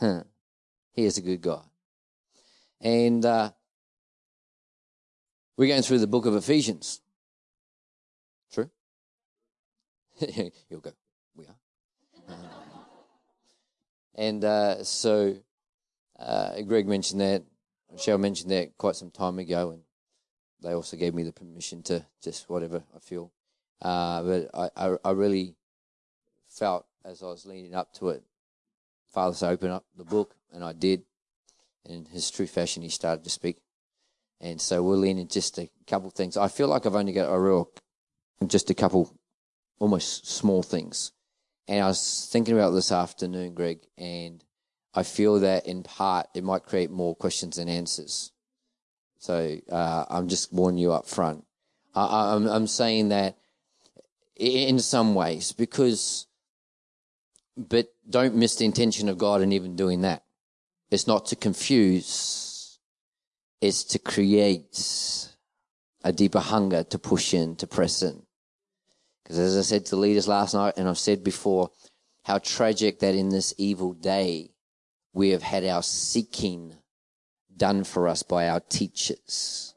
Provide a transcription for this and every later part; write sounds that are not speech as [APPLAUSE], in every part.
Huh. He is a good God. And uh, we're going through the book of Ephesians. True? [LAUGHS] You'll go. We are. Uh, and uh, so uh, Greg mentioned that. Michelle mentioned that quite some time ago, and they also gave me the permission to just whatever I feel. Uh, but I, I, I really felt as I was leading up to it, Father to open up the book, and I did. In his true fashion, he started to speak. And so we'll lean in just a couple things. I feel like I've only got a real, just a couple almost small things. And I was thinking about this afternoon, Greg, and I feel that in part it might create more questions than answers. So uh, I'm just warning you up front. I, I'm, I'm saying that in some ways because, but don't miss the intention of God in even doing that. It's not to confuse, it's to create a deeper hunger to push in, to press in. Because as I said to the leaders last night, and I've said before, how tragic that in this evil day we have had our seeking done for us by our teachers.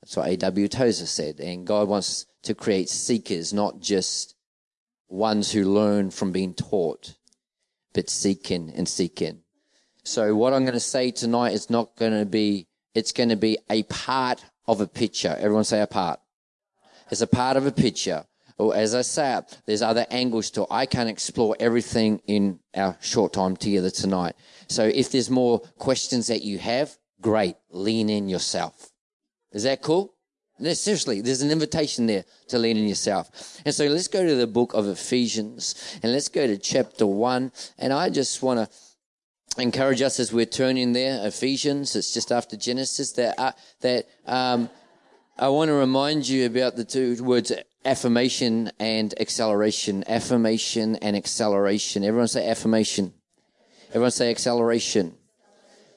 That's what A.W. Tozer said. And God wants to create seekers, not just ones who learn from being taught, but seeking and seeking. So what I'm going to say tonight is not going to be, it's going to be a part of a picture. Everyone say a part. It's a part of a picture. Or as I say, there's other angles to it. I can't explore everything in our short time together tonight. So if there's more questions that you have, great. Lean in yourself. Is that cool? Seriously, there's an invitation there to lean in yourself. And so let's go to the book of Ephesians and let's go to chapter one. And I just want to encourage us as we're turning there, Ephesians, it's just after Genesis, that, uh, that, um, I want to remind you about the two words affirmation and acceleration. Affirmation and acceleration. Everyone say affirmation. Everyone say acceleration.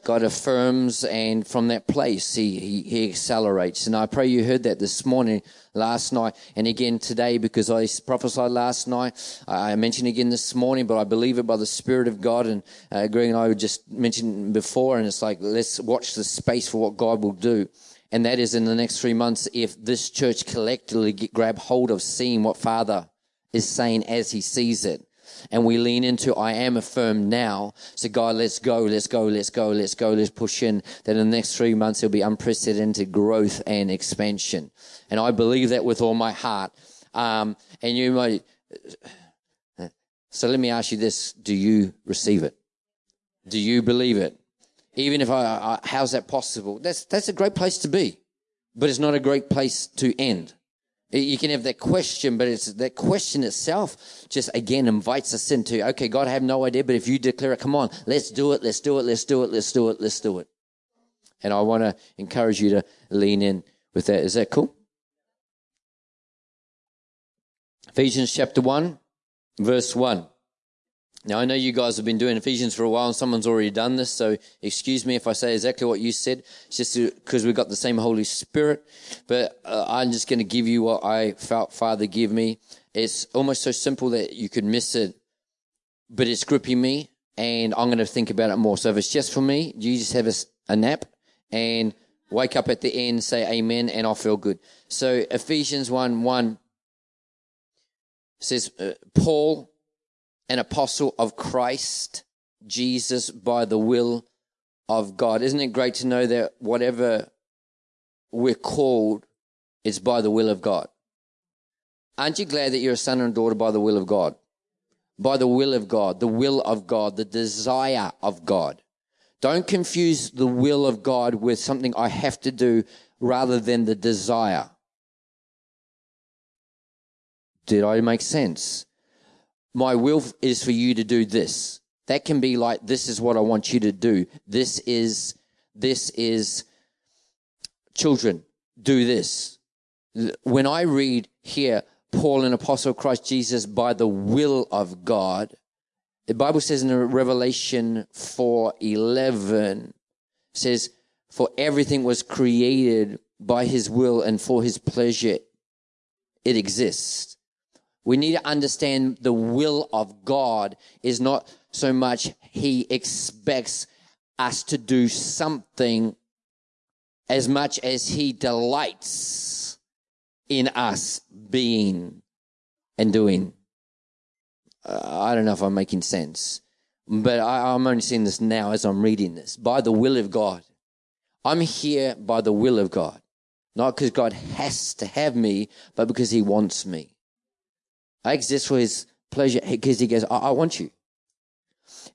God affirms, and from that place, he, he, he, accelerates. And I pray you heard that this morning, last night, and again today, because I prophesied last night. I mentioned again this morning, but I believe it by the Spirit of God. And uh, Greg and I were just mentioned before, and it's like, let's watch the space for what God will do. And that is in the next three months, if this church collectively get, grab hold of seeing what Father is saying as he sees it and we lean into I am affirmed now. So God, let's go, let's go, let's go, let's go, let's push in. That in the next three months there'll be unprecedented growth and expansion. And I believe that with all my heart. Um, and you might, so let me ask you this. Do you receive it? Do you believe it? Even if I, I how's that possible? That's, that's a great place to be, but it's not a great place to end. You can have that question, but it's that question itself just again invites us into, okay, God, I have no idea, but if you declare it, come on, let's do it, let's do it, let's do it, let's do it, let's do it. And I want to encourage you to lean in with that. Is that cool? Ephesians chapter 1, verse 1. Now, I know you guys have been doing Ephesians for a while and someone's already done this, so excuse me if I say exactly what you said. It's just because we've got the same Holy Spirit. But uh, I'm just going to give you what I felt Father give me. It's almost so simple that you could miss it, but it's gripping me and I'm going to think about it more. So if it's just for me, you just have a, a nap and wake up at the end, say amen, and I'll feel good. So Ephesians 1 1 says, uh, Paul, an apostle of Christ Jesus by the will of God. Isn't it great to know that whatever we're called is by the will of God? Aren't you glad that you're a son and daughter by the will of God? By the will of God, the will of God, the desire of God. Don't confuse the will of God with something I have to do rather than the desire. Did I make sense? My will is for you to do this. That can be like, this is what I want you to do. This is, this is, children, do this. When I read here, Paul, an apostle of Christ Jesus, by the will of God, the Bible says in Revelation 4:11 says, "For everything was created by His will and for His pleasure, it exists." We need to understand the will of God is not so much He expects us to do something as much as He delights in us being and doing. Uh, I don't know if I'm making sense, but I, I'm only seeing this now as I'm reading this. By the will of God. I'm here by the will of God. Not because God has to have me, but because He wants me. I exist for His pleasure because He goes, I, I want you.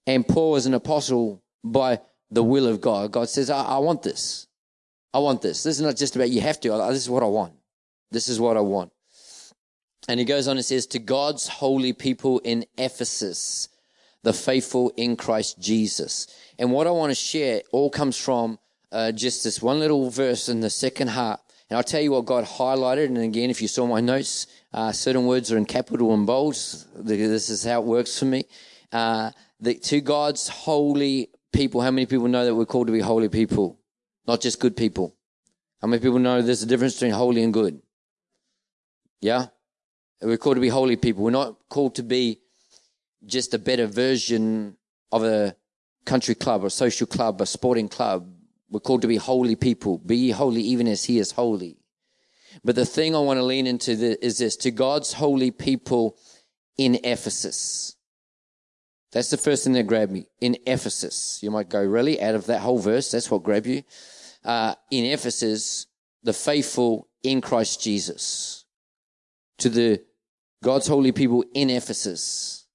And Paul is an apostle by the will of God. God says, I, I want this. I want this. This is not just about you have to. This is what I want. This is what I want. And he goes on and says, To God's holy people in Ephesus, the faithful in Christ Jesus. And what I want to share all comes from uh, just this one little verse in the second half. And I'll tell you what God highlighted. And again, if you saw my notes, uh, certain words are in capital and bold. This is how it works for me. Uh, the, to God's holy people, how many people know that we're called to be holy people? Not just good people. How many people know there's a difference between holy and good? Yeah? We're called to be holy people. We're not called to be just a better version of a country club or social club, a sporting club. We're called to be holy people. Be holy even as he is holy. But the thing I want to lean into is this to God's holy people in Ephesus. That's the first thing that grabbed me. In Ephesus. You might go, really? Out of that whole verse, that's what grabbed you? Uh, in Ephesus, the faithful in Christ Jesus. To the God's holy people in Ephesus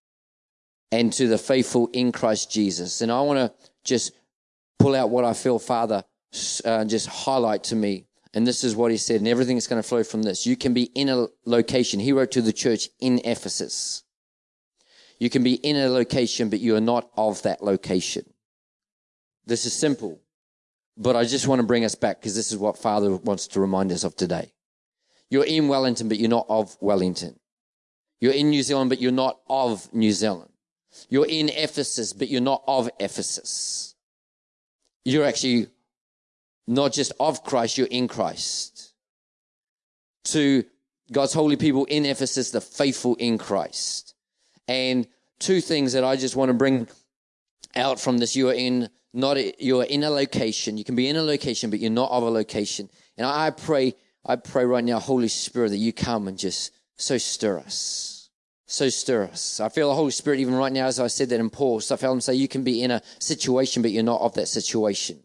and to the faithful in Christ Jesus. And I want to just pull out what I feel Father uh, just highlight to me. And this is what he said, and everything is going to flow from this. You can be in a location. He wrote to the church in Ephesus. You can be in a location, but you are not of that location. This is simple, but I just want to bring us back because this is what Father wants to remind us of today. You're in Wellington, but you're not of Wellington. You're in New Zealand, but you're not of New Zealand. You're in Ephesus, but you're not of Ephesus. You're actually not just of Christ, you're in Christ. To God's holy people in Ephesus, the faithful in Christ. And two things that I just want to bring out from this. You are in not you are in a location. You can be in a location, but you're not of a location. And I pray, I pray right now, Holy Spirit, that you come and just so stir us so stir us. I feel the Holy Spirit even right now as I said that in Paul. So I felt him say, you can be in a situation, but you're not of that situation.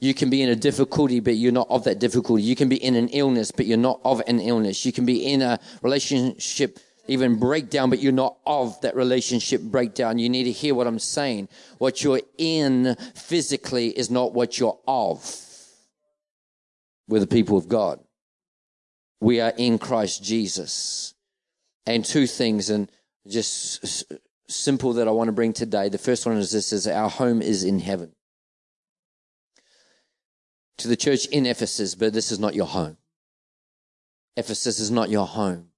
You can be in a difficulty, but you're not of that difficulty. You can be in an illness, but you're not of an illness. You can be in a relationship, even breakdown, but you're not of that relationship breakdown. You need to hear what I'm saying. What you're in physically is not what you're of. We're the people of God. We are in Christ Jesus and two things and just simple that I want to bring today. The first one is this is our home is in heaven. To the church in Ephesus, but this is not your home. Ephesus is not your home.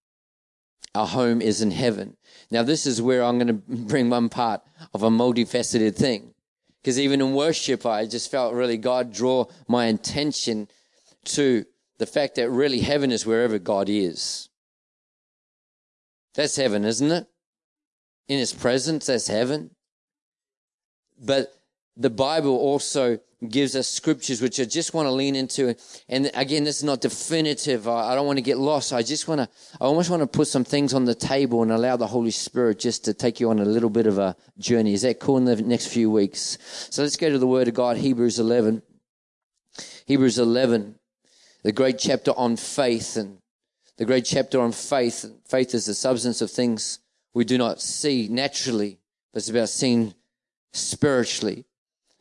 Our home is in heaven. Now, this is where I'm going [LAUGHS] to bring one part of a multifaceted thing. Because even in worship, I just felt really God draw my attention to the fact that really heaven is wherever God is. That's heaven, isn't it? In his presence, that's heaven. But the Bible also gives us scriptures which I just want to lean into. And again, this is not definitive. I don't want to get lost. I just want to, I almost want to put some things on the table and allow the Holy Spirit just to take you on a little bit of a journey. Is that cool in the next few weeks? So let's go to the Word of God, Hebrews 11. Hebrews 11, the great chapter on faith. And the great chapter on faith. Faith is the substance of things we do not see naturally, but it's about seeing spiritually.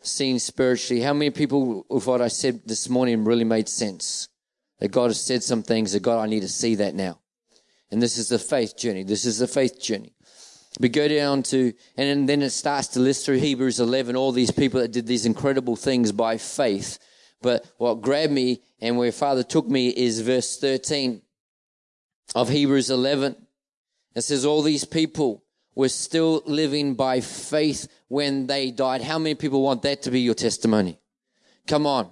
Seeing spiritually. How many people with what I said this morning really made sense? That God has said some things that God, I need to see that now. And this is the faith journey. This is the faith journey. We go down to, and then it starts to list through Hebrews 11, all these people that did these incredible things by faith. But what grabbed me and where Father took me is verse 13 of Hebrews 11. It says, All these people were still living by faith when they died. How many people want that to be your testimony? Come on.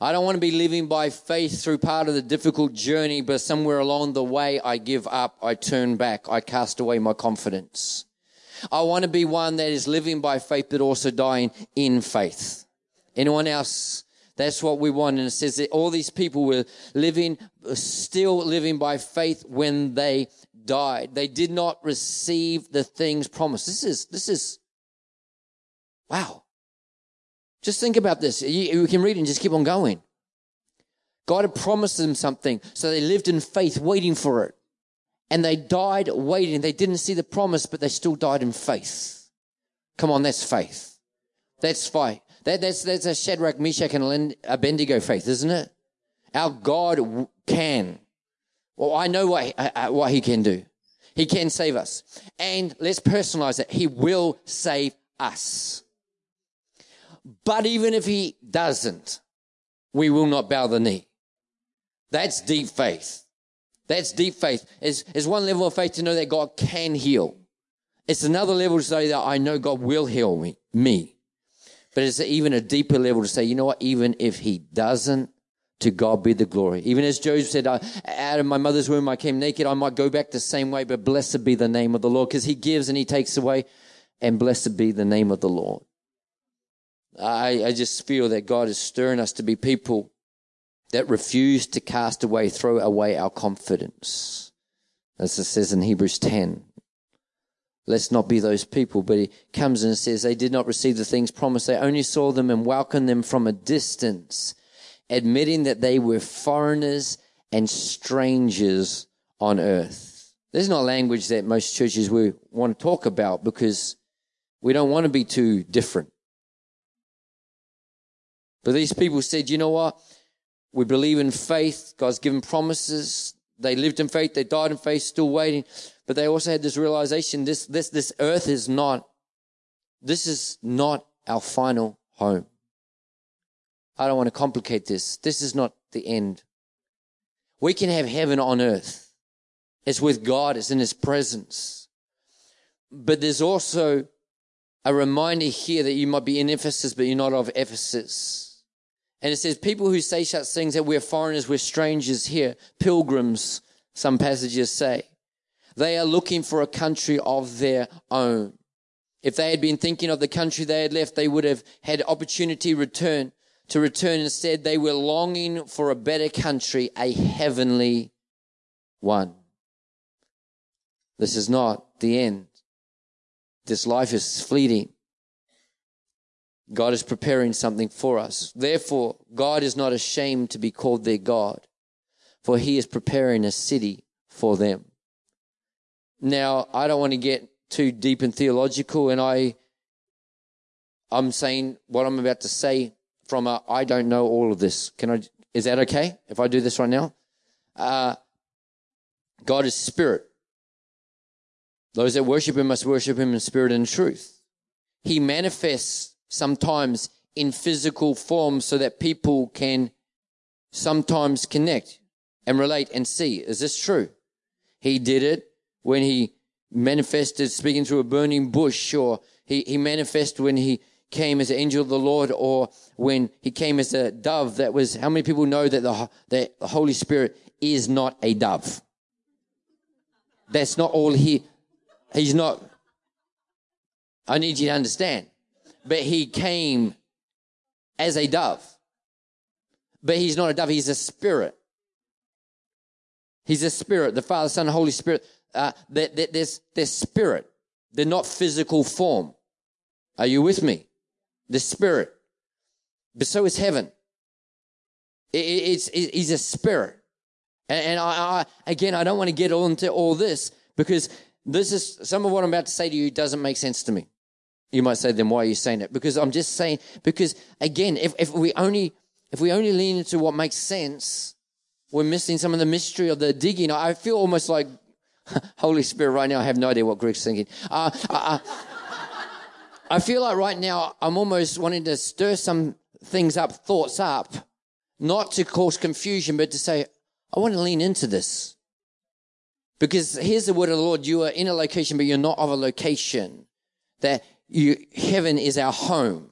I don't want to be living by faith through part of the difficult journey, but somewhere along the way, I give up, I turn back, I cast away my confidence. I want to be one that is living by faith, but also dying in faith. Anyone else? That's what we want. And it says that all these people were living, still living by faith when they died. They did not receive the things promised. This is, this is, wow. Just think about this. You, you can read and just keep on going. God had promised them something, so they lived in faith, waiting for it. And they died waiting. They didn't see the promise, but they still died in faith. Come on, that's faith. That's faith. That, that's, that's a Shadrach, Meshach, and Abednego faith, isn't it? Our God can. Well, I know what, uh, uh, what he can do. He can save us. And let's personalize it. He will save us. But even if he doesn't, we will not bow the knee. That's deep faith. That's deep faith. It's, it's one level of faith to know that God can heal. It's another level to say that I know God will heal me, me. But it's even a deeper level to say, you know what? Even if he doesn't, to God be the glory. Even as Job said, out of my mother's womb I came naked. I might go back the same way, but blessed be the name of the Lord because he gives and he takes away and blessed be the name of the Lord. I, I just feel that God is stirring us to be people that refuse to cast away, throw away our confidence. As it says in Hebrews 10. Let's not be those people. But he comes and says they did not receive the things promised. They only saw them and welcomed them from a distance, admitting that they were foreigners and strangers on earth. There's not language that most churches we want to talk about because we don't want to be too different. But these people said, you know what? We believe in faith. God's given promises. They lived in faith. They died in faith, still waiting. But they also had this realization, this, this, this earth is not, this is not our final home. I don't want to complicate this. This is not the end. We can have heaven on earth. It's with God. It's in His presence. But there's also a reminder here that you might be in Ephesus, but you're not of Ephesus. And it says, people who say such things that we're foreigners, we're strangers here, pilgrims, some passages say. They are looking for a country of their own. If they had been thinking of the country they had left, they would have had opportunity return to return. Instead, they were longing for a better country, a heavenly one. This is not the end. This life is fleeting. God is preparing something for us. Therefore, God is not ashamed to be called their God, for he is preparing a city for them. Now, I don't want to get too deep and theological, and I, I'm saying what I'm about to say from a I don't know all of this. Can I? Is that okay if I do this right now? Uh, God is spirit. Those that worship him must worship him in spirit and truth. He manifests sometimes in physical form so that people can sometimes connect and relate and see. Is this true? He did it when he manifested speaking through a burning bush or he, he manifested when he came as an angel of the Lord or when he came as a dove that was, how many people know that the, that the Holy Spirit is not a dove? That's not all he, he's not, I need you to understand but he came as a dove. But he's not a dove, he's a spirit. He's a spirit, the Father, Son, Holy Spirit. Uh, they're, they're, they're spirit. They're not physical form. Are you with me? The spirit. But so is heaven. It, it's, it, he's a spirit. And, and I, I, again, I don't want to get into all this because this is some of what I'm about to say to you doesn't make sense to me. You might say, then why are you saying it? Because I'm just saying, because again, if, if we only, if we only lean into what makes sense, we're missing some of the mystery of the digging. I feel almost like [LAUGHS] Holy Spirit right now. I have no idea what Greg's thinking. Uh, uh, uh, I feel like right now I'm almost wanting to stir some things up, thoughts up, not to cause confusion, but to say, I want to lean into this. Because here's the word of the Lord. You are in a location, but you're not of a location. That you, heaven is our home.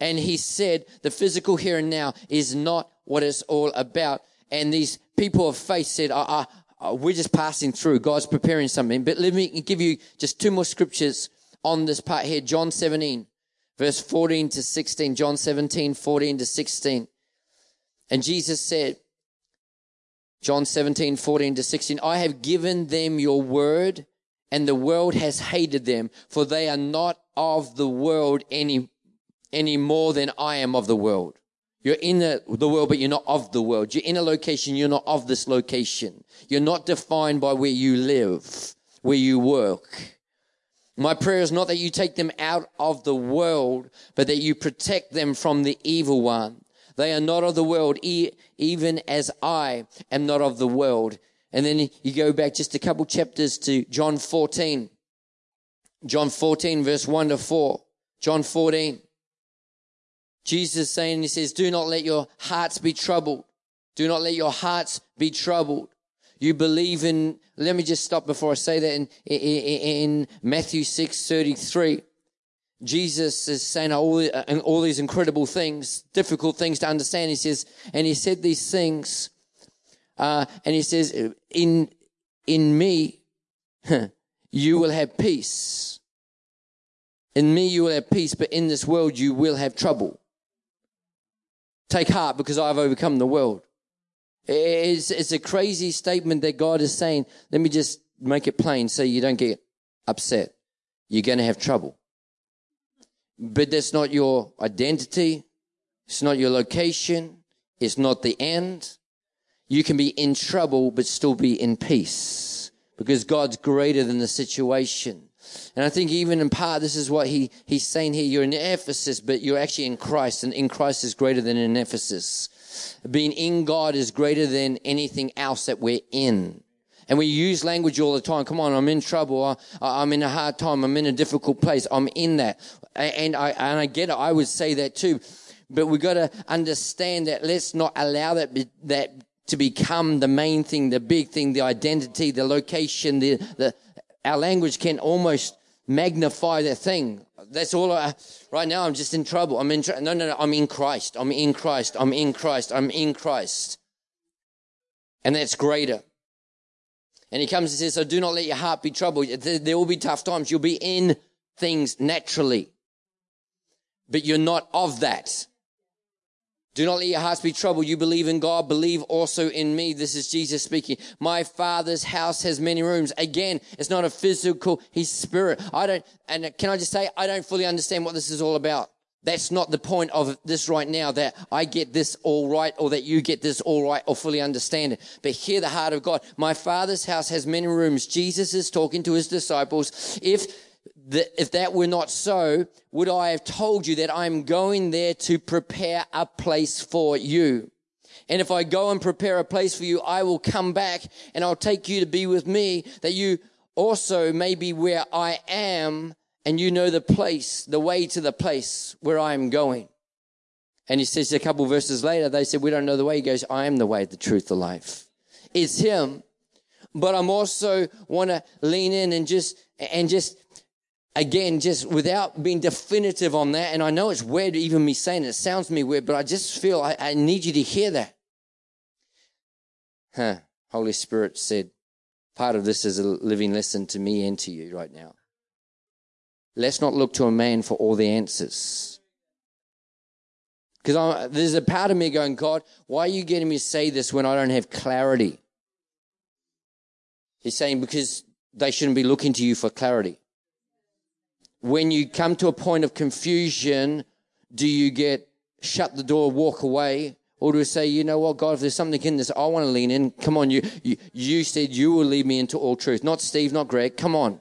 And he said the physical here and now is not what it's all about. And these people of faith said, uh, uh, we're just passing through. God's preparing something. But let me give you just two more scriptures on this part here. John 17, verse 14 to 16. John 17, 14 to 16. And Jesus said, John 17, 14 to 16, I have given them your word and the world has hated them for they are not of the world any, any more than I am of the world. You're in the, world, but you're not of the world. You're in a location, you're not of this location. You're not defined by where you live, where you work. My prayer is not that you take them out of the world, but that you protect them from the evil one. They are not of the world, e- even as I am not of the world. And then you go back just a couple chapters to John 14. John 14, verse 1 to 4. John 14. Jesus is saying, He says, Do not let your hearts be troubled. Do not let your hearts be troubled. You believe in, let me just stop before I say that in, in, in Matthew 6 33. Jesus is saying all, all these incredible things, difficult things to understand. He says, and he said these things, uh, and he says, in, in me, [LAUGHS] you will have peace. In me, you will have peace, but in this world, you will have trouble. Take heart because I've overcome the world. It's, it's a crazy statement that God is saying. Let me just make it plain so you don't get upset. You're going to have trouble. But that's not your identity. It's not your location. It's not the end. You can be in trouble, but still be in peace because God's greater than the situation. And I think even in part, this is what he, he's saying here. You're in Ephesus, but you're actually in Christ, and in Christ is greater than in Ephesus. Being in God is greater than anything else that we're in. And we use language all the time. Come on, I'm in trouble. I, am in a hard time. I'm in a difficult place. I'm in that. And I, and I get it. I would say that too. But we've got to understand that let's not allow that, that to become the main thing, the big thing, the identity, the location, the, the, our language can almost magnify that thing. That's all I, right now I'm just in trouble. I'm in, no, no, no, I'm in Christ. I'm in Christ. I'm in Christ. I'm in Christ. And that's greater. And he comes and says, so do not let your heart be troubled. There will be tough times. You'll be in things naturally, but you're not of that. Do not let your hearts be troubled. You believe in God, believe also in me. This is Jesus speaking. My father's house has many rooms. Again, it's not a physical, he's spirit. I don't, and can I just say, I don't fully understand what this is all about. That's not the point of this right now, that I get this all right or that you get this all right or fully understand it. But hear the heart of God. My father's house has many rooms. Jesus is talking to his disciples. If that if that were not so, would I have told you that I'm going there to prepare a place for you? And if I go and prepare a place for you, I will come back and I'll take you to be with me that you also may be where I am and you know the place, the way to the place where I am going. And he says a couple verses later, they said, we don't know the way. He goes, I am the way, the truth, the life. It's him. But I'm also want to lean in and just, and just again, just without being definitive on that, and I know it's weird even me saying it, it sounds me weird, but I just feel I, I need you to hear that. Huh. Holy Spirit said, part of this is a living lesson to me and to you right now. Let's not look to a man for all the answers. Because there's a part of me going, God, why are you getting me to say this when I don't have clarity? He's saying, because they shouldn't be looking to you for clarity when you come to a point of confusion, do you get shut the door, walk away? Or do we say, you know what, God, if there's something in this, I want to lean in. Come on, you, you, you said you will lead me into all truth. Not Steve, not Greg. Come on.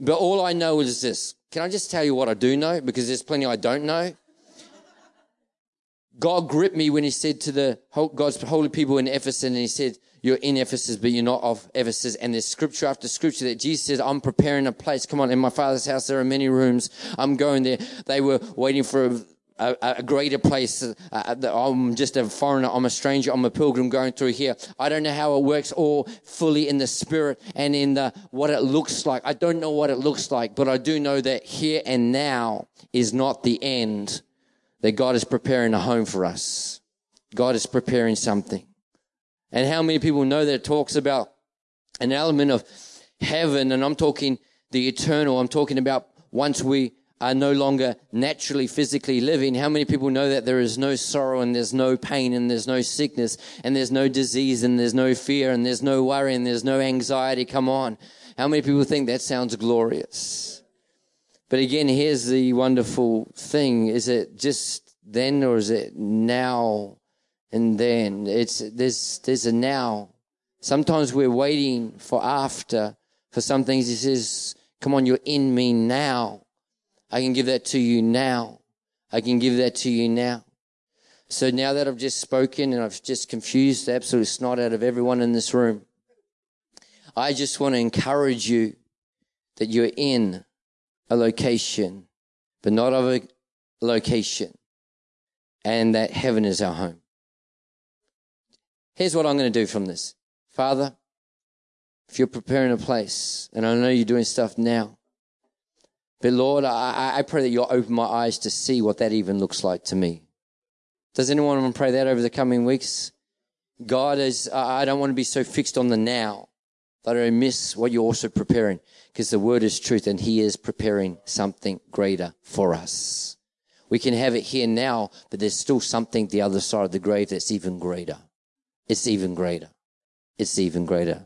But all I know is this. Can I just tell you what I do know? Because there's plenty I don't know. God gripped me when he said to the God's holy people in Ephesus, and he said, you're in Ephesus, but you're not of Ephesus. And there's scripture after scripture that Jesus says, I'm preparing a place. Come on, in my father's house, there are many rooms. I'm going there. They were waiting for a, a greater place. Uh, I'm just a foreigner. I'm a stranger. I'm a pilgrim going through here. I don't know how it works all fully in the spirit and in the what it looks like. I don't know what it looks like, but I do know that here and now is not the end. That God is preparing a home for us. God is preparing something. And how many people know that it talks about an element of heaven, and I'm talking the eternal. I'm talking about once we are no longer naturally physically living. How many people know that there is no sorrow and there's no pain and there's no sickness and there's no disease and there's no fear and there's no worry and there's no anxiety? Come on. How many people think that sounds glorious? But again, here's the wonderful thing. Is it just then or is it now and then? It's, there's, there's a now. Sometimes we're waiting for after for some things. He says, come on, you're in me now. I can give that to you now. I can give that to you now. So now that I've just spoken and I've just confused the absolute snot out of everyone in this room, I just want to encourage you that you're in a location, but not of a location, and that heaven is our home. Here's what I'm going to do from this. Father, if you're preparing a place, and I know you're doing stuff now, but Lord, I, I pray that you'll open my eyes to see what that even looks like to me. Does anyone want to pray that over the coming weeks? God is, I don't want to be so fixed on the now that I miss what you're also preparing because the word is truth and he is preparing something greater for us. We can have it here now, but there's still something the other side of the grave that's even greater. It's even greater. It's even greater.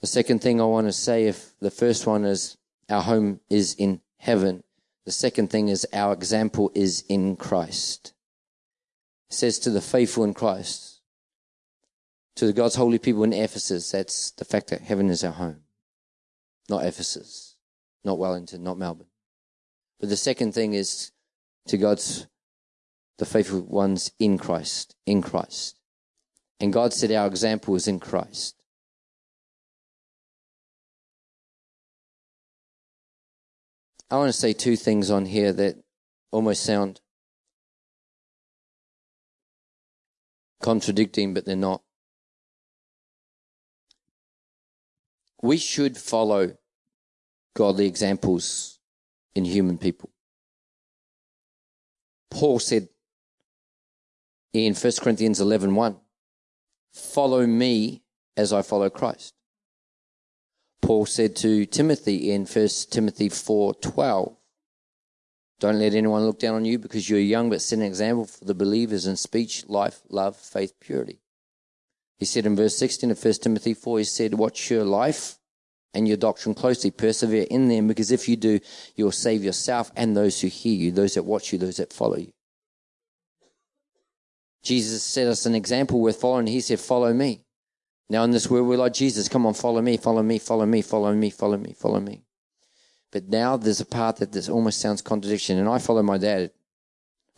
The second thing I want to say, if the first one is our home is in heaven. The second thing is our example is in Christ. It says to the faithful in Christ, to the God's holy people in Ephesus, that's the fact that heaven is our home. Not Ephesus, not Wellington, not Melbourne. But the second thing is to God's, the faithful ones in Christ, in Christ. And God said our example is in Christ. I want to say two things on here that almost sound contradicting, but they're not. We should follow godly examples in human people. Paul said in 1 Corinthians 11 1, follow me as I follow Christ. Paul said to Timothy in 1 Timothy 4:12, Don't let anyone look down on you because you're young, but set an example for the believers in speech, life, love, faith, purity. He said in verse 16 of 1 Timothy 4, he said, Watch your life and your doctrine closely, persevere in them, because if you do, you'll save yourself and those who hear you, those that watch you, those that follow you. Jesus set us an example worth following. He said, Follow me. Now in this world, we're like Jesus, come on, follow me, follow me, follow me, follow me, follow me, follow me. But now there's a part that this almost sounds contradiction, and I follow my dad.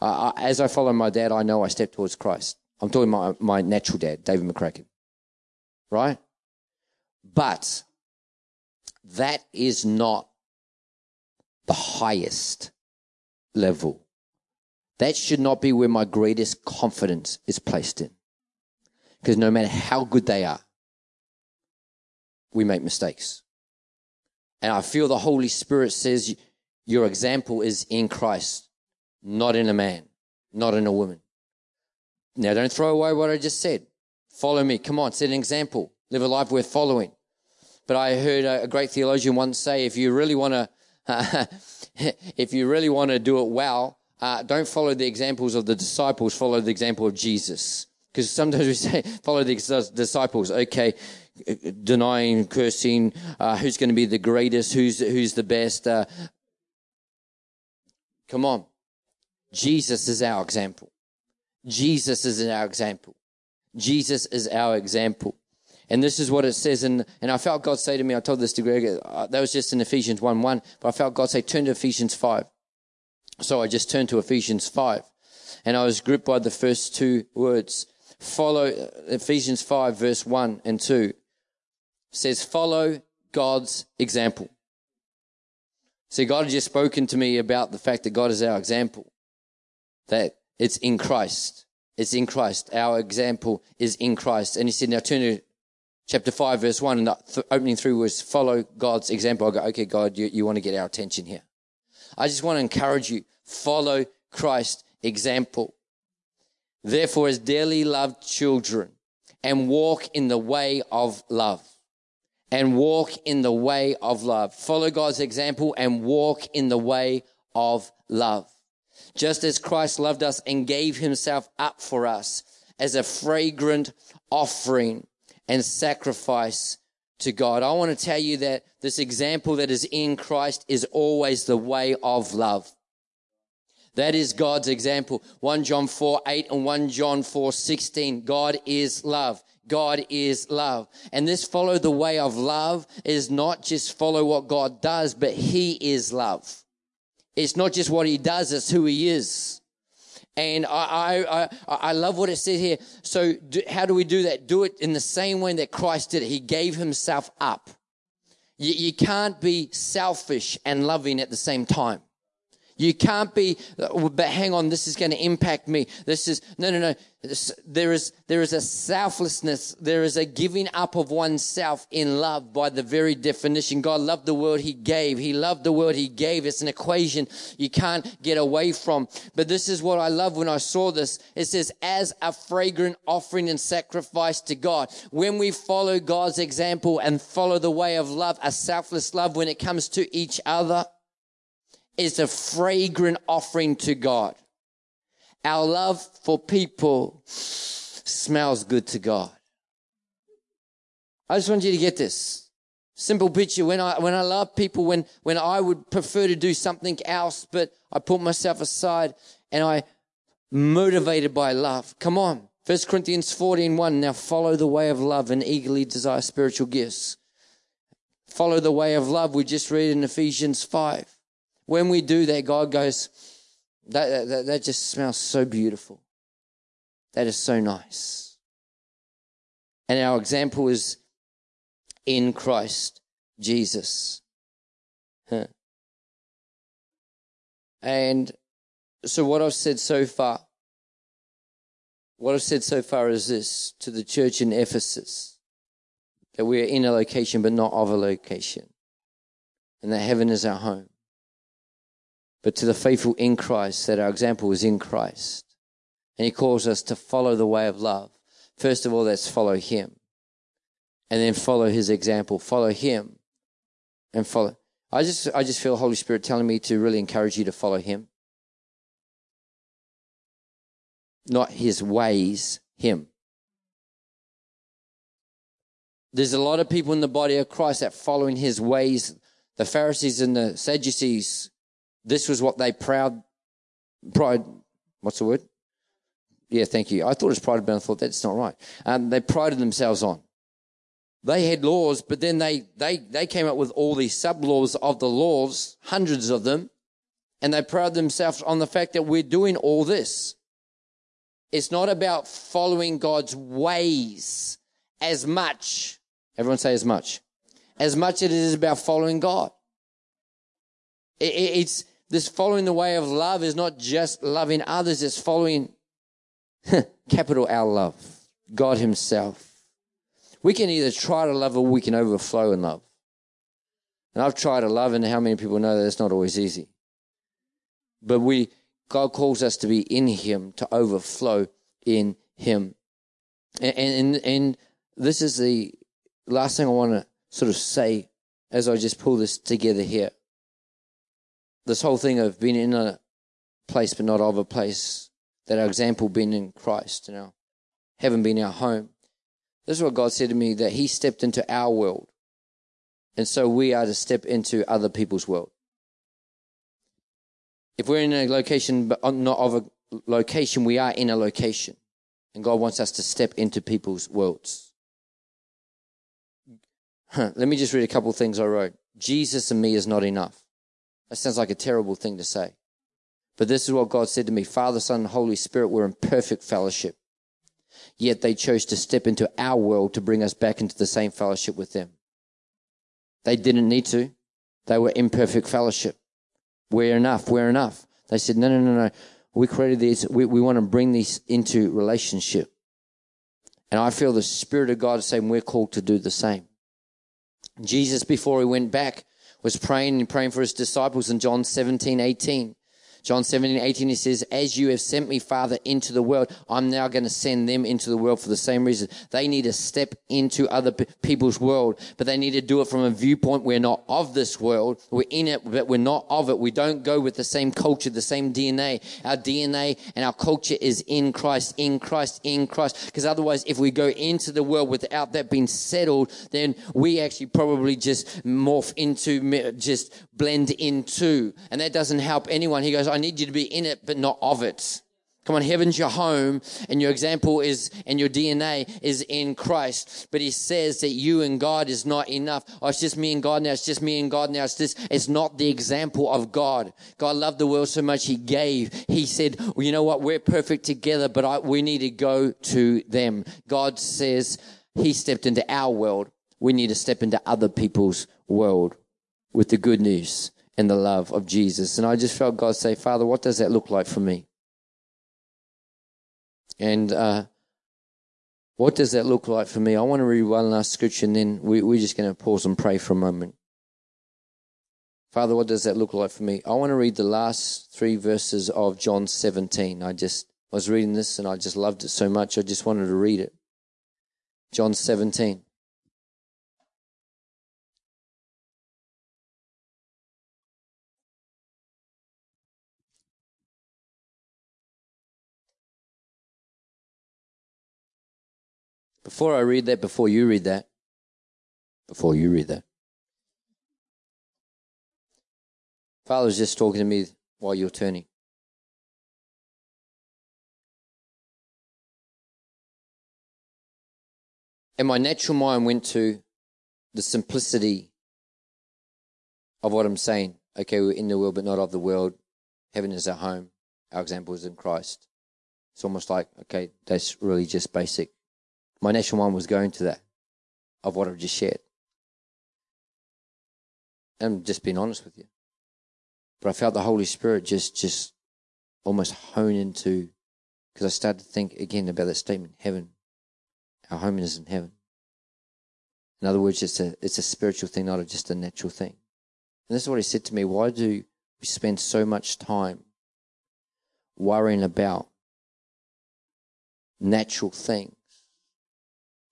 I, I, as I follow my dad, I know I step towards Christ. I'm talking my my natural dad, David McCracken, right? But that is not the highest level. That should not be where my greatest confidence is placed in. Because no matter how good they are, we make mistakes. And I feel the Holy Spirit says your example is in Christ, not in a man, not in a woman. Now, don't throw away what I just said. Follow me. Come on, set an example. Live a life worth following. But I heard a great theologian once say, if you really want to, [LAUGHS] if you really want to do it well, uh, don't follow the examples of the disciples. Follow the example of Jesus. Because sometimes we [LAUGHS] say, follow the disciples. Okay, denying, cursing, uh, who's going to be the greatest, who's, who's the best. Uh, come on. Jesus is our example. Jesus is our example. Jesus is our example. And this is what it says. And, and I felt God say to me, I told this to Greg, uh, that was just in Ephesians 1 1, but I felt God say, turn to Ephesians 5. So I just turned to Ephesians 5. And I was gripped by the first two words follow Ephesians 5 verse 1 and 2 says follow God's example. See, God had just spoken to me about the fact that God is our example. that it's in Christ. It's in Christ. Our example is in Christ. And he said, now turn to chapter 5, verse 1, and the th- opening through was follow God's example. I go, okay, God, you, you want to get our attention here. I just want to encourage you, follow Christ's example. Therefore, as dearly loved children, and walk in the way of love. And walk in the way of love. Follow God's example and walk in the way of love. Just as Christ loved us and gave himself up for us as a fragrant offering and sacrifice to God. I want to tell you that this example that is in Christ is always the way of love. That is God's example. 1 John 4, 8 and 1 John 4, 16. God is love. God is love. And this follow the way of love is not just follow what God does, but He is love. It's not just what He does, it's who He is. And I, I, I, I love what it says here. So do, how do we do that? Do it in the same way that Christ did it. He gave Himself up. You, you can't be selfish and loving at the same time. You can't be, oh, but hang on, this is going to impact me. This is, no, no, no. There is, there is a selflessness. There is a giving up of oneself in love by the very definition. God loved the world he gave. He loved the world he gave. It's an equation you can't get away from. But this is what I love when I saw this. It says, as a fragrant offering and sacrifice to God. When we follow God's example and follow the way of love, a selfless love when it comes to each other, is a fragrant offering to God. Our love for people smells good to God. I just want you to get this. Simple picture. When I, when I love people, when, when I would prefer to do something else, but I put myself aside and I motivated by love. Come on. 1 Corinthians 14, 1. Now follow the way of love and eagerly desire spiritual gifts. Follow the way of love. We just read in Ephesians 5 when we do that, God goes, that, that, that just smells so beautiful. That is so nice. And our example is in Christ Jesus. Huh. And so, what I've said so far, what I've said so far is this to the church in Ephesus that we are in a location but not of a location, and that heaven is our home but to the faithful in Christ, that our example is in Christ. And he calls us to follow the way of love. First of all, let's follow him. And then follow his example. Follow him and follow. I just, I just feel Holy Spirit telling me to really encourage you to follow him. Not his ways, him. There's a lot of people in the body of Christ that following his ways. The Pharisees and the Sadducees this was what they proud, pride, what's the word? Yeah, thank you. I thought it was pride, but I thought that's not right. Um, they prided themselves on. They had laws, but then they, they, they came up with all these sub laws of the laws, hundreds of them, and they prided themselves on the fact that we're doing all this. It's not about following God's ways as much. Everyone say as much. As much as it is about following God. It, it, it's, this following the way of love is not just loving others, it's following [LAUGHS] capital L love, God Himself. We can either try to love or we can overflow in love. And I've tried to love, and how many people know that it's not always easy? But we, God calls us to be in Him, to overflow in Him. And, and, and this is the last thing I want to sort of say as I just pull this together here this whole thing of being in a place but not of a place, that our example being in Christ, you know, heaven being our home. This is what God said to me that He stepped into our world. And so we are to step into other people's world. If we're in a location but not of a location, we are in a location. And God wants us to step into people's worlds. Huh, let me just read a couple things I wrote. Jesus and me is not enough. That sounds like a terrible thing to say. But this is what God said to me Father, Son, and Holy Spirit were in perfect fellowship. Yet they chose to step into our world to bring us back into the same fellowship with them. They didn't need to. They were in perfect fellowship. We're enough. We're enough. They said, no, no, no, no. we created these, we, we want to bring these into relationship. And I feel the Spirit of God is saying we're called to do the same. Jesus, before he went back, was praying and praying for his disciples in John 17, 18. John 17, 18, he says, As you have sent me, Father, into the world, I'm now going to send them into the world for the same reason. They need to step into other people's world, but they need to do it from a viewpoint. We're not of this world. We're in it, but we're not of it. We don't go with the same culture, the same DNA. Our DNA and our culture is in Christ, in Christ, in Christ. Because otherwise, if we go into the world without that being settled, then we actually probably just morph into, just blend into. And that doesn't help anyone. He goes, I need you to be in it, but not of it. Come on, heaven's your home, and your example is, and your DNA is in Christ. But he says that you and God is not enough. Oh, it's just me and God now. It's just me and God now. It's just, it's not the example of God. God loved the world so much, he gave. He said, well, you know what? We're perfect together, but I, we need to go to them. God says he stepped into our world. We need to step into other people's world with the good news and the love of Jesus. And I just felt God say, Father, what does that look like for me? And uh, what does that look like for me? I want to read one last scripture and then we, we're just going to pause and pray for a moment. Father, what does that look like for me? I want to read the last three verses of John 17. I just was reading this and I just loved it so much. I just wanted to read it. John 17. Before I read that, before you read that, before you read that, Father was just talking to me while you're turning. And my natural mind went to the simplicity of what I'm saying. Okay, we're in the world, but not of the world. Heaven is our home. Our example is in Christ. It's almost like, okay, that's really just basic my natural mind was going to that of what I've just shared. I'm just being honest with you. But I felt the Holy Spirit just, just almost hone into, because I started to think again about that statement, heaven. Our home is in heaven. In other words, it's a, it's a spiritual thing, not just a natural thing. And this is what he said to me. Why do we spend so much time worrying about natural things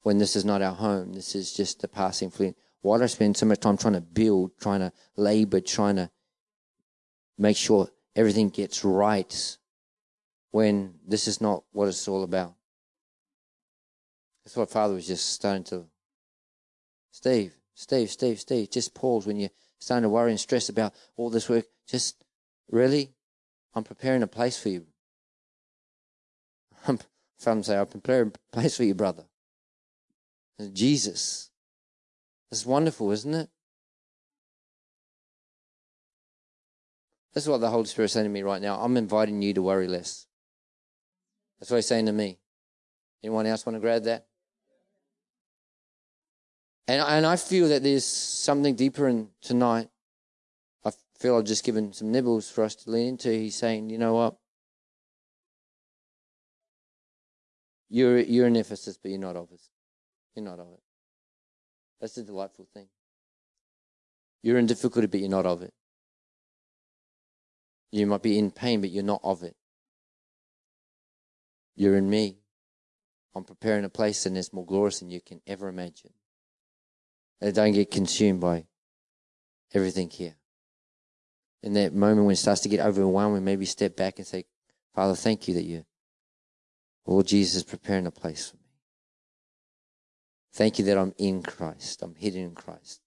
when this is not our home. This is just a passing fleet. Why do I spend so much time trying to build, trying to labor, trying to make sure everything gets right when this is not what it's all about? That's what Father was just starting to. Steve, Steve, Steve, Steve, just pause when you're starting to worry and stress about all this work. Just really, I'm preparing a place for you. [LAUGHS] Some say, I'm preparing a place for you, brother. Jesus. It's wonderful, isn't it? That's what the Holy Spirit is saying to me right now. I'm inviting you to worry less. That's what he's saying to me. Anyone else want to grab that? And, and I feel that there's something deeper in tonight. I feel I've just given some nibbles for us to lean into. He's saying, you know what? You're, you're in Ephesus, but you're not of us. You're not of it. That's the delightful thing. You're in difficulty, but you're not of it. You might be in pain, but you're not of it. You're in me. I'm preparing a place and it's more glorious than you can ever imagine. And don't get consumed by everything here. In that moment when it starts to get overwhelming, maybe step back and say, Father, thank you that you, Lord Jesus, is preparing a place. Thank you that I'm in Christ. I'm hidden in Christ.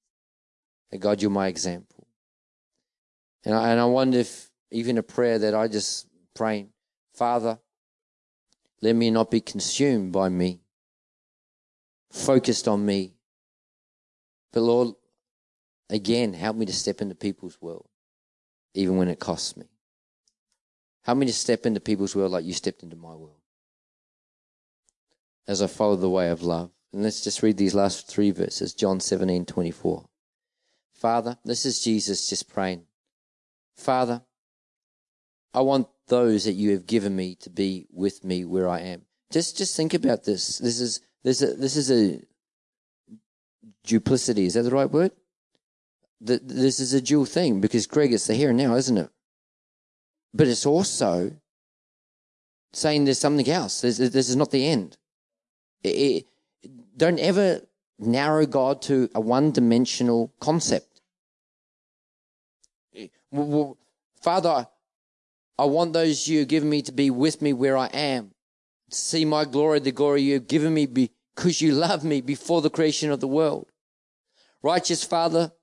That God, you're my example. And I, and I wonder if even a prayer that I just pray, Father, let me not be consumed by me, focused on me. But Lord, again, help me to step into people's world, even when it costs me. Help me to step into people's world like you stepped into my world. As I follow the way of love. And let's just read these last three verses John 17 24. Father, this is Jesus just praying. Father, I want those that you have given me to be with me where I am. Just, just think about this. This is, this is, a, this is a duplicity. Is that the right word? The, this is a dual thing because Greg, it's the here and now, isn't it? But it's also saying there's something else. This, this is not the end. It, don't ever narrow God to a one dimensional concept. Father, I want those you have given me to be with me where I am, to see my glory, the glory you have given me because you love me before the creation of the world. Righteous Father,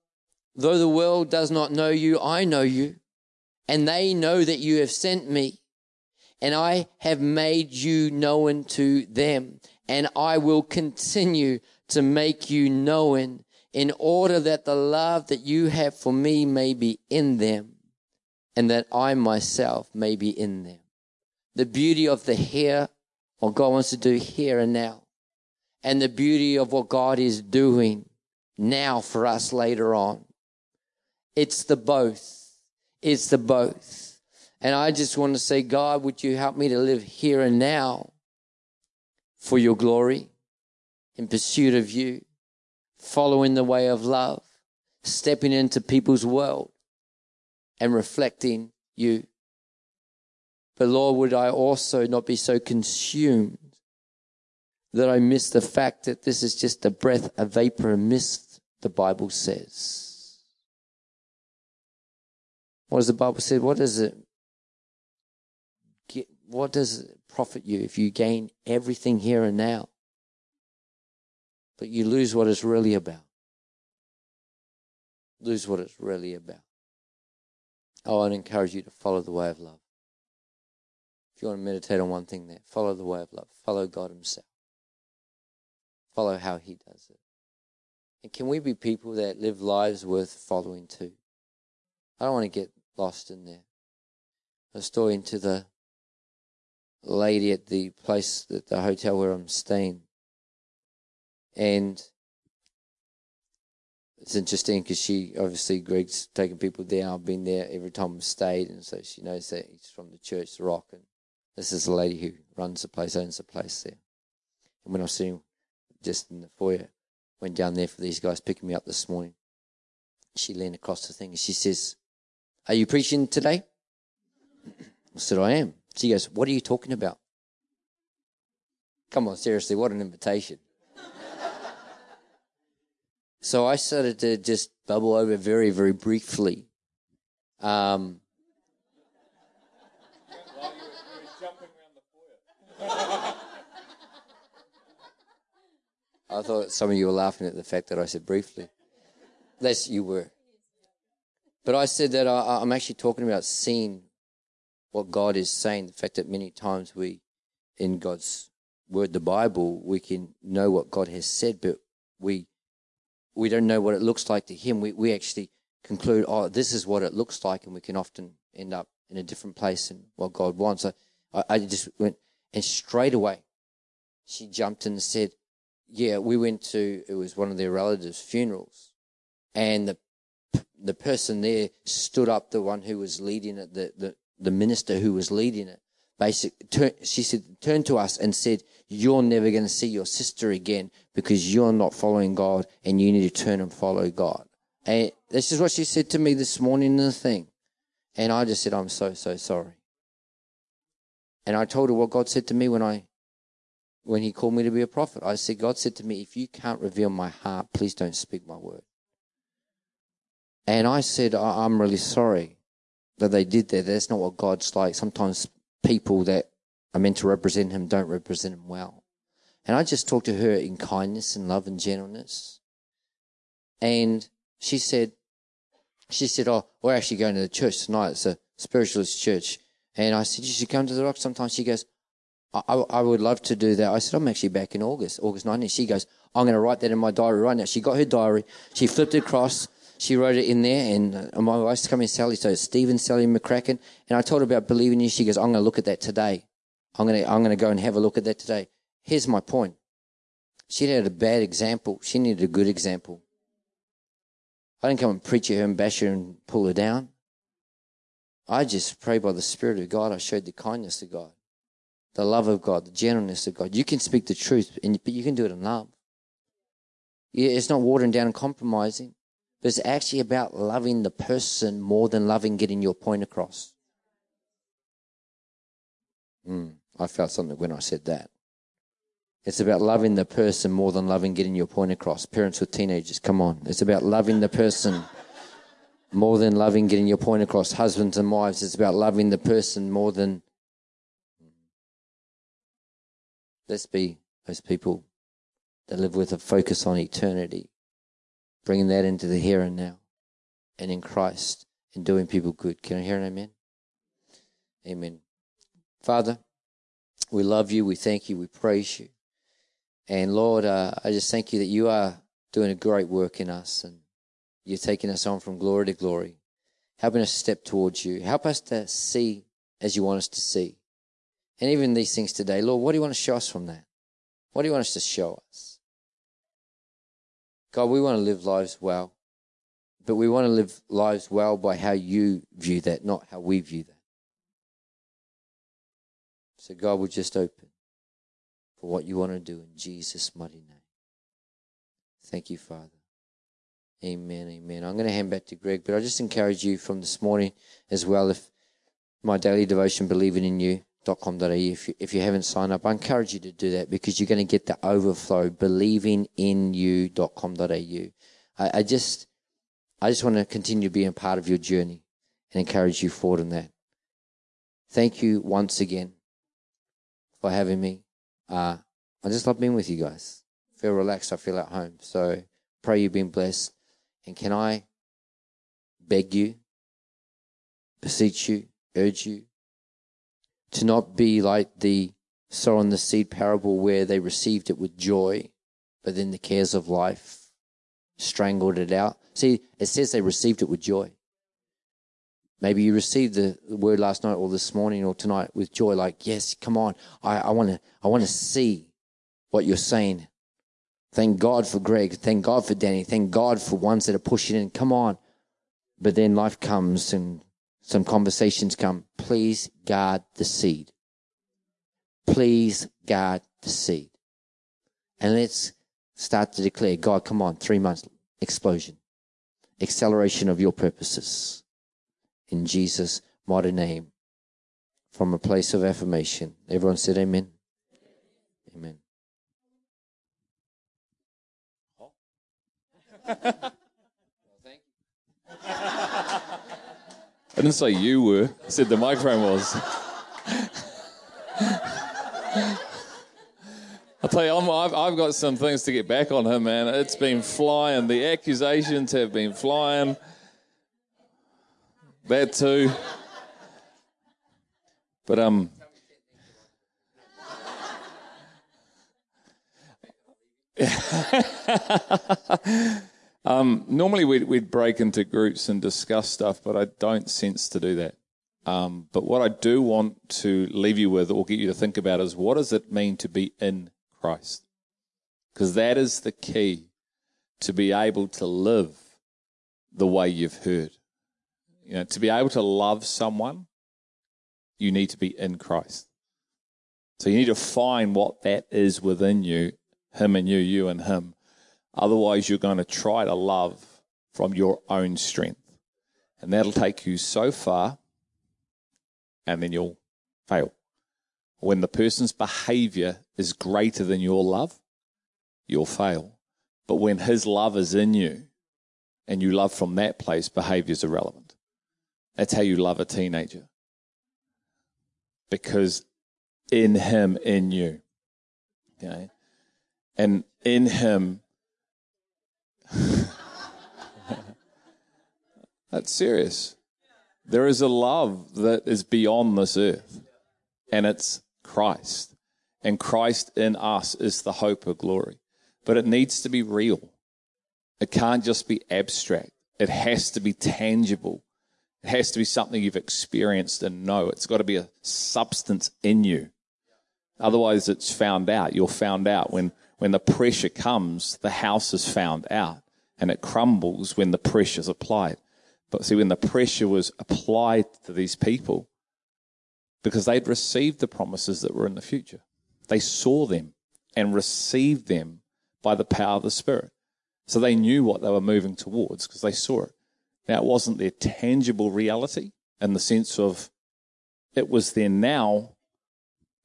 though the world does not know you, I know you, and they know that you have sent me, and I have made you known to them, and I will continue to make you known in order that the love that you have for me may be in them and that I myself may be in them. The beauty of the here, what God wants to do here and now, and the beauty of what God is doing now for us later on. It's the both. It's the both. And I just want to say, God, would you help me to live here and now for your glory? in pursuit of you, following the way of love, stepping into people's world and reflecting you. But Lord, would I also not be so consumed that I miss the fact that this is just a breath, a vapor, a mist, the Bible says. What does the Bible say? What does it what does it profit you if you gain everything here and now? but you lose what it's really about. Lose what it's really about. Oh, I'd encourage you to follow the way of love. If you want to meditate on one thing there, follow the way of love. Follow God Himself. Follow how He does it. And can we be people that live lives worth following too? I don't want to get lost in there. I was talking to the lady at the place, at the hotel where I'm staying. And it's interesting because she obviously Greg's taken people down. I've been there every time I've stayed, and so she knows that he's from the church, the Rock, and this is the lady who runs the place, owns the place there. And when I see him just in the foyer, went down there for these guys picking me up this morning. She leaned across the thing and she says, "Are you preaching today?" I said, "I am." She goes, "What are you talking about?" Come on, seriously, what an invitation. [LAUGHS] So I started to just bubble over very, very briefly. Um, [LAUGHS] I thought some of you were laughing at the fact that I said briefly. Yes, you were. But I said that I, I'm actually talking about seeing what God is saying. The fact that many times we, in God's word, the Bible, we can know what God has said, but we we don't know what it looks like to him, we, we actually conclude, oh, this is what it looks like, and we can often end up in a different place than what God wants. So I, I just went, and straight away, she jumped and said, yeah, we went to, it was one of their relatives' funerals, and the the person there stood up, the one who was leading it, the, the, the minister who was leading it, basic, turn, she said, turned to us and said, you're never going to see your sister again because you're not following God and you need to turn and follow God. And this is what she said to me this morning in the thing. And I just said, I'm so, so sorry. And I told her what God said to me when I, when he called me to be a prophet. I said, God said to me, if you can't reveal my heart, please don't speak my word. And I said, I'm really sorry that they did that. That's not what God's like. Sometimes people that are meant to represent him don't represent him well. And I just talked to her in kindness and love and gentleness. And she said, she said, Oh, we're actually going to the church tonight. It's a spiritualist church. And I said, You should come to the rock sometime. She goes, I, I, I would love to do that. I said, I'm actually back in August, August 19th. She goes, I'm going to write that in my diary right now. She got her diary. She flipped it across. She wrote it in there, and my wife's coming, Sally. So Stephen, Sally McCracken, and I told her about believing you. She goes, "I'm going to look at that today. I'm going to I'm going to go and have a look at that today." Here's my point. She had a bad example. She needed a good example. I didn't come and preach at her and bash her and pull her down. I just pray by the Spirit of God, I showed the kindness of God, the love of God, the gentleness of God. You can speak the truth, but you can do it in love. Yeah, it's not watering down and compromising, but it's actually about loving the person more than loving getting your point across. Mm, I felt something when I said that. It's about loving the person more than loving getting your point across. Parents with teenagers, come on. It's about loving the person [LAUGHS] more than loving getting your point across. Husbands and wives, it's about loving the person more than. Let's be those people that live with a focus on eternity, bringing that into the here and now and in Christ and doing people good. Can I hear an amen? Amen. Father, we love you, we thank you, we praise you. And Lord, uh, I just thank you that you are doing a great work in us and you're taking us on from glory to glory, helping us step towards you. Help us to see as you want us to see. And even these things today, Lord, what do you want to show us from that? What do you want us to show us? God, we want to live lives well, but we want to live lives well by how you view that, not how we view that. So, God, will just open for what you want to do in Jesus' mighty name. Thank you, Father. Amen, amen. I'm going to hand back to Greg, but I just encourage you from this morning as well. If my daily devotion, believing in you. If you, if you haven't signed up, I encourage you to do that because you're going to get the overflow. Believing in you.com.au. I, I just, I just want to continue to be a part of your journey and encourage you forward in that. Thank you once again for having me. Uh, I just love being with you guys. I feel relaxed. I feel at home. So pray you've been blessed. And can I beg you, beseech you, urge you to not be like the sower and the seed parable where they received it with joy, but then the cares of life strangled it out. See, it says they received it with joy. Maybe you received the word last night or this morning or tonight with joy, like, yes, come on. I, I want to, I want to see what you're saying. Thank God for Greg. Thank God for Danny. Thank God for ones that are pushing in. Come on. But then life comes and some conversations come. Please guard the seed. Please guard the seed. And let's start to declare, God, come on, three months, explosion, acceleration of your purposes. In Jesus' mighty name, from a place of affirmation. Everyone said amen. Amen. [LAUGHS] I didn't say you were. I said the microphone was. I'll tell you, i have I've got some things to get back on him, man. It's been flying. The accusations have been flying. That too. But um, [LAUGHS] Um, normally we'd, we'd, break into groups and discuss stuff, but I don't sense to do that. Um, but what I do want to leave you with or get you to think about is what does it mean to be in Christ? Because that is the key to be able to live the way you've heard. You know, to be able to love someone, you need to be in Christ. So you need to find what that is within you, him and you, you and him Otherwise, you're going to try to love from your own strength. And that'll take you so far, and then you'll fail. When the person's behavior is greater than your love, you'll fail. But when his love is in you, and you love from that place, behavior is irrelevant. That's how you love a teenager. Because in him, in you. Okay? And in him, [LAUGHS] That's serious. There is a love that is beyond this earth, and it's Christ. And Christ in us is the hope of glory. But it needs to be real. It can't just be abstract. It has to be tangible. It has to be something you've experienced and know. It's got to be a substance in you. Otherwise, it's found out. You're found out. When, when the pressure comes, the house is found out and it crumbles when the pressure is applied. But see, when the pressure was applied to these people, because they'd received the promises that were in the future, they saw them and received them by the power of the Spirit. So they knew what they were moving towards because they saw it. Now, it wasn't their tangible reality in the sense of it was there now,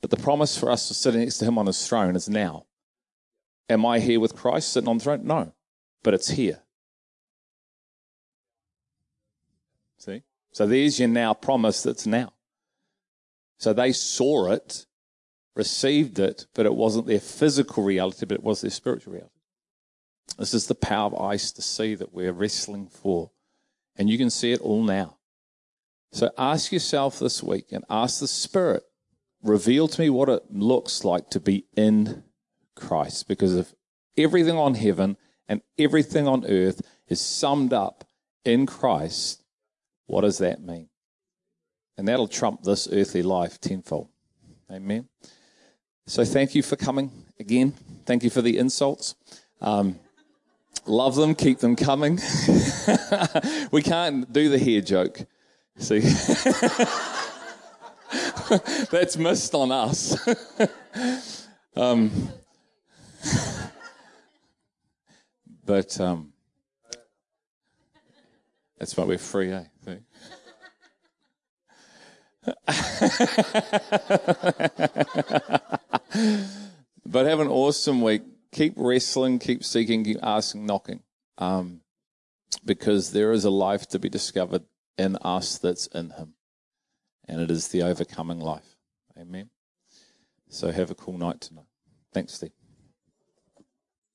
but the promise for us to sit next to Him on His throne is now. Am I here with Christ sitting on the throne? No, but it's here. See? So there's your now promise that's now. So they saw it, received it, but it wasn't their physical reality, but it was their spiritual reality. This is the power of eyes to see that we're wrestling for. And you can see it all now. So ask yourself this week and ask the Spirit, reveal to me what it looks like to be in Christ. Because if everything on heaven and everything on earth is summed up in Christ, what does that mean? And that'll trump this earthly life tenfold. Amen. So thank you for coming again. Thank you for the insults. Um, love them, keep them coming. [LAUGHS] we can't do the hair joke. See? [LAUGHS] That's missed on us. [LAUGHS] um, [LAUGHS] but um, that's why we're free, eh? [LAUGHS] but have an awesome week. Keep wrestling, keep seeking, keep asking, knocking. Um, because there is a life to be discovered in us that's in Him. And it is the overcoming life. Amen. So have a cool night tonight. Thanks, Steve.